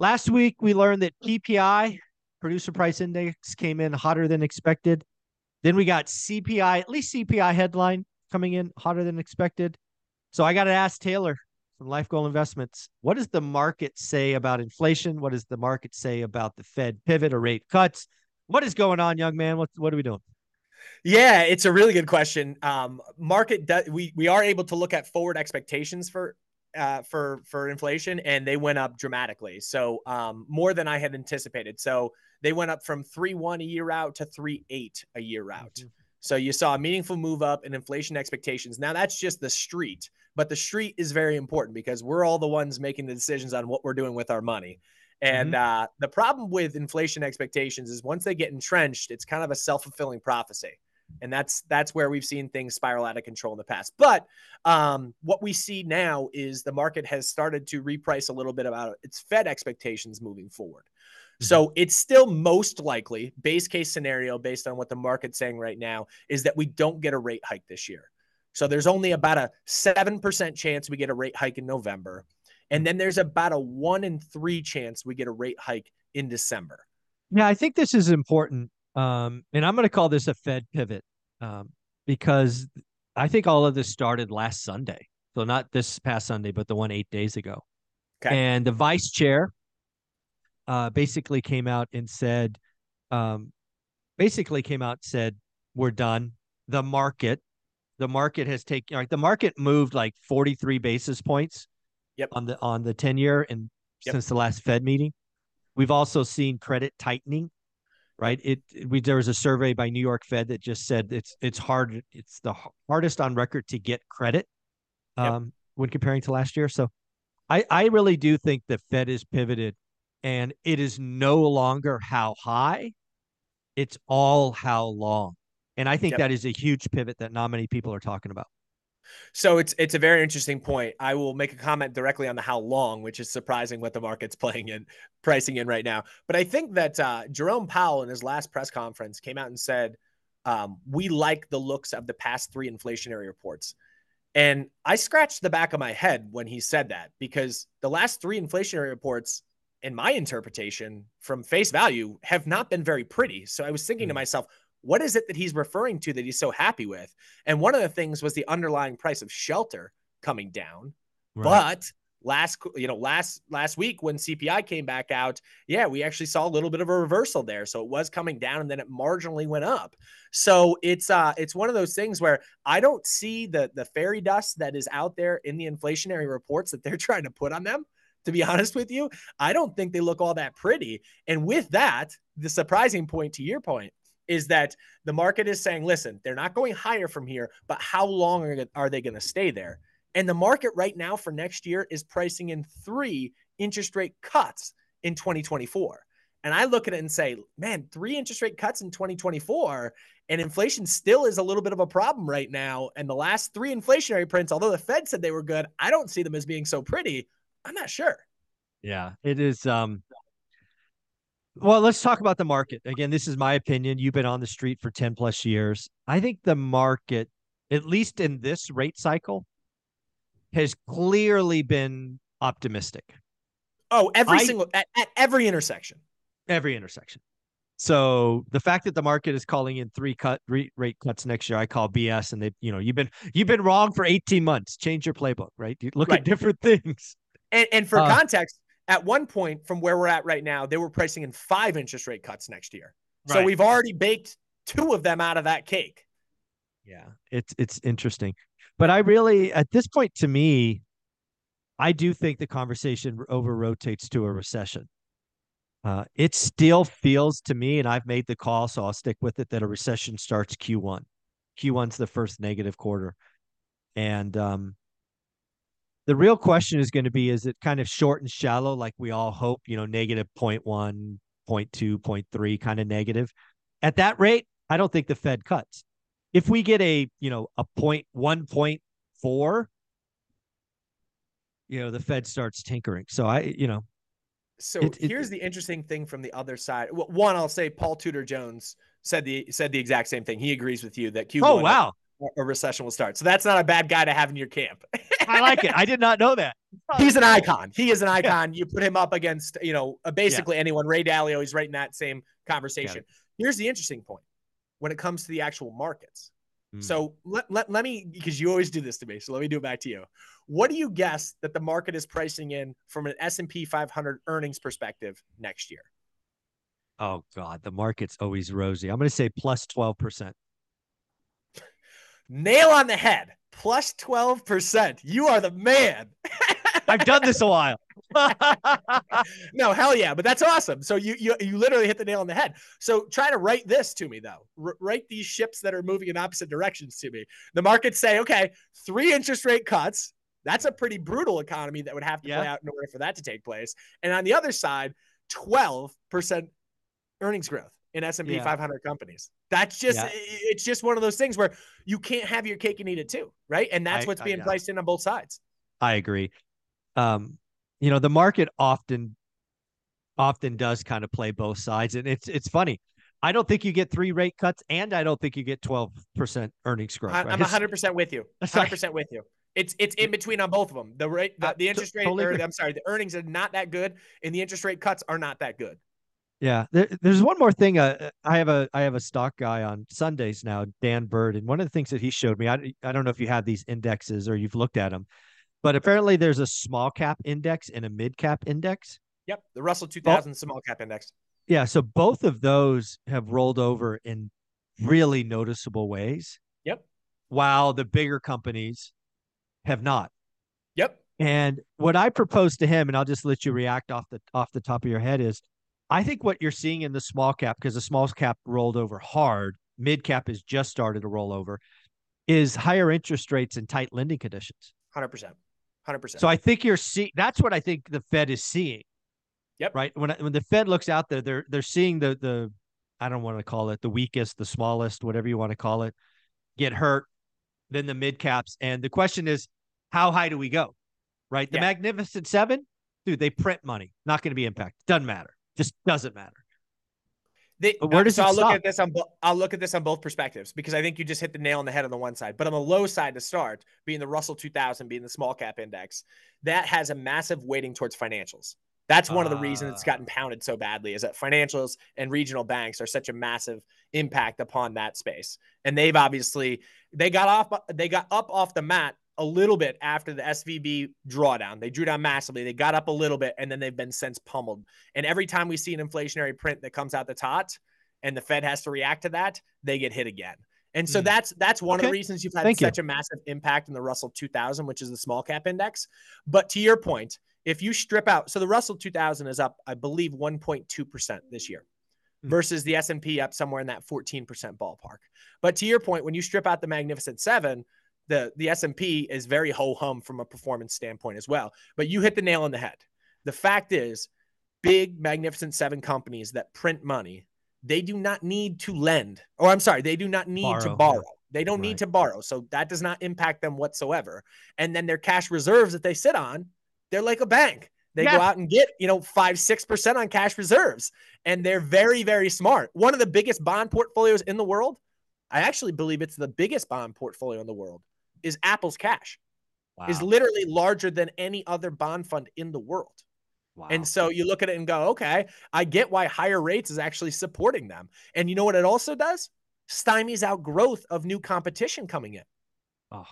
Last week we learned that PPI, producer price index, came in hotter than expected. Then we got CPI, at least CPI headline coming in hotter than expected. So I got to ask Taylor from Life Goal Investments, what does the market say about inflation? What does the market say about the Fed pivot or rate cuts? What is going on, young man? What what are we doing? Yeah, it's a really good question. Um, market, do, we we are able to look at forward expectations for uh, for for inflation, and they went up dramatically. So um, more than I had anticipated. So they went up from three one a year out to three eight a year out. Mm-hmm. So you saw a meaningful move up in inflation expectations. Now that's just the street, but the street is very important because we're all the ones making the decisions on what we're doing with our money. And mm-hmm. uh, the problem with inflation expectations is once they get entrenched, it's kind of a self fulfilling prophecy and that's that's where we've seen things spiral out of control in the past. But um, what we see now is the market has started to reprice a little bit about its Fed expectations moving forward. Mm-hmm. So it's still most likely, base case scenario, based on what the market's saying right now, is that we don't get a rate hike this year. So there's only about a 7% chance we get a rate hike in November. And then there's about a one in three chance we get a rate hike in December. Yeah, I think this is important um, and I'm going to call this a Fed pivot um, because I think all of this started last Sunday. So not this past Sunday, but the one eight days ago. Okay. And the vice chair uh, basically came out and said, um, basically came out and said, we're done. The market, the market has taken, like the market moved like 43 basis points yep. on the on the 10 year and yep. since the last Fed meeting. We've also seen credit tightening right? It we there was a survey by New York Fed that just said it's it's hard it's the hardest on record to get credit um, yep. when comparing to last year. So I I really do think the Fed is pivoted and it is no longer how high, it's all how long. And I think yep. that is a huge pivot that not many people are talking about. So it's it's a very interesting point. I will make a comment directly on the how long, which is surprising what the market's playing in pricing in right now. But I think that uh, Jerome Powell in his last press conference came out and said, um, "We like the looks of the past three inflationary reports." And I scratched the back of my head when he said that because the last three inflationary reports, in my interpretation, from face value, have not been very pretty. So I was thinking mm-hmm. to hmm. myself, what is it that he's referring to that he's so happy with? And one of the things was the underlying price of shelter coming down. Right. But last you know last last week when CPI came back out, yeah, we actually saw a little bit of a reversal there. So it was coming down and then it marginally went up. So it's uh it's one of those things where I don't see the the fairy dust that is out there in the inflationary reports that they're trying to put on them. To be honest with you, I don't think they look all that pretty. And with that, the surprising point to your point is that the market is saying, listen, they're not going higher from here, but how long are, they going to stay there? And the market right now for next year is pricing in three interest rate cuts in 2024. And I look at it and say, man, three interest rate cuts in 2024, and inflation still is a little bit of a problem right now. And the last three inflationary prints, although the Fed said they were good, I don't see them as being so pretty. I'm not sure. Yeah, it is. Um, well, let's talk about the market. Again, this is my opinion. You've been on the street for 10 plus years. I think the market, at least in this rate cycle, has clearly been optimistic. Oh, every I, single at, at every intersection. Every intersection. So the fact that the market is calling in three cut rate, rate cuts next year, I call BS. And they, you know, you've been you've been wrong for 18 months. Change your playbook, right? You look right. at different things. And, and for uh, context, at one point from where we're at right now, they were pricing in five interest rate cuts next year. Right. So we've already baked two of them out of that cake. Yeah, it's it's interesting. But I really at this point to me, I do think the conversation over rotates to a recession. Uh, it still feels to me, and I've made the call, so I'll stick with it, that a recession starts Q1. Q1's the first negative quarter. And um, the real question is going to be is it kind of short and shallow like we all hope you know negative 0.1 0.2 0.3 kind of negative? At that rate i don't think the fed cuts. If we get a you know a point 1.4 you know the fed starts tinkering. So i you know so it, here's it, the interesting thing from the other side. One i'll say paul tudor jones said the said the exact same thing. He agrees with you that q1 oh wow a recession will start. So that's not a bad guy to have in your camp. I like it. I did not know that. He's an icon. He is an icon. Yeah. You put him up against, you know, uh, basically yeah. anyone. Ray Dalio, he's right in that same conversation. Here's the interesting point when it comes to the actual markets. Mm. So let, let, let me, because you always do this to me. So let me do it back to you. What do you guess that the market is pricing in from an S&P 500 earnings perspective next year? Oh God, the market's always rosy. I'm going to say plus 12%. Nail on the head. Plus 12%. You are the man. I've done this a while. no, hell yeah, but that's awesome. So you you you literally hit the nail on the head. So try to write this to me though. R- write these ships that are moving in opposite directions to me. The markets say, okay, three interest rate cuts. That's a pretty brutal economy that would have to yeah. play out in order for that to take place. And on the other side, 12% earnings growth in S&P yeah. 500 companies. That's just yeah. it's just one of those things where you can't have your cake and eat it too, right? And that's I, what's being I, priced in on both sides. I agree. Um, you know, the market often often does kind of play both sides and it's it's funny. I don't think you get three rate cuts and I don't think you get 12% earnings growth. Right? I'm 100% with you. 100% with you. It's it's in between on both of them. The rate the, the interest rate totally or, I'm sorry, the earnings are not that good and the interest rate cuts are not that good. Yeah, there, there's one more thing. Uh, I have a I have a stock guy on Sundays now, Dan Bird, and one of the things that he showed me. I I don't know if you have these indexes or you've looked at them, but apparently there's a small cap index and a mid cap index. Yep, the Russell 2000 small cap index. Yeah, so both of those have rolled over in really noticeable ways. Yep. While the bigger companies have not. Yep. And what I proposed to him, and I'll just let you react off the off the top of your head, is I think what you're seeing in the small cap, because the small cap rolled over hard, mid cap has just started to roll over, is higher interest rates and tight lending conditions. 100%. 100%. So I think you're seeing that's what I think the Fed is seeing. Yep. Right. When when the Fed looks out there, they're they're seeing the the I don't want to call it the weakest, the smallest, whatever you want to call it, get hurt, then the mid caps. And the question is, how high do we go? Right. The yeah. Magnificent Seven, dude, they print money, not going to be impacted. Doesn't matter. Just doesn't matter. They, where does so I'll stop? look at this on I'll look at this on both perspectives because I think you just hit the nail on the head on the one side. But on the low side to start, being the Russell 2000, being the small cap index, that has a massive weighting towards financials. That's one uh, of the reasons it's gotten ah. pounded so badly is that financials and regional banks are such a massive impact upon that space. And they've obviously they got off they got up off the mat a little bit after the SVB drawdown. They drew down massively. They got up a little bit and then they've been since pummeled. And every time we see an inflationary print that comes out the tot and the Fed has to react to that, they get hit again. And so mm. that's that's one okay. of the reasons you've had Thank such you. a massive impact in the Russell 2000, which is the small cap index. But to your point, if you strip out, so the Russell 2000 is up, I believe, 1.2% this year mm. versus the S&P up somewhere in that 14% ballpark. But to your point, when you strip out the Magnificent Seven, the the S&P is very ho hum from a performance standpoint as well. But you hit the nail on the head. The fact is, big magnificent seven companies that print money, they do not need to lend. Or I'm sorry, they do not need borrow. to borrow. They don't right. need to borrow. So that does not impact them whatsoever. And then their cash reserves that they sit on, they're like a bank. They yeah. go out and get, you know, five, six percent on cash reserves. And they're very, very smart. One of the biggest bond portfolios in the world. I actually believe it's the biggest bond portfolio in the world is Apple's cash. Wow. Is literally larger than any other bond fund in the world. Wow. And so you look at it and go, okay, I get why higher rates is actually supporting them. And you know what it also does? Stymies out growth of new competition coming in. Oh,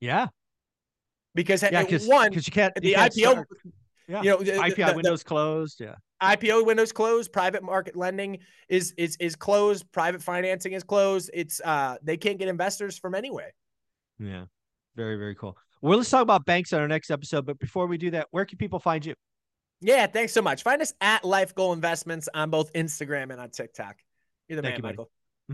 yeah. Because yeah, one, because you can't the can't IPO, start. yeah, you know, the, IPO the, windows the, closed. Yeah, IPO windows closed. Private market lending is is is closed. Private financing is closed. It's uh they can't get investors from anyway. Yeah. Very, very cool. Well, let's talk about banks on our next episode. But before we do that, where can people find you? Yeah, thanks so much. Find us at Life Goal Investments on both Instagram and on TikTok. You're the Thank man, you, Michael.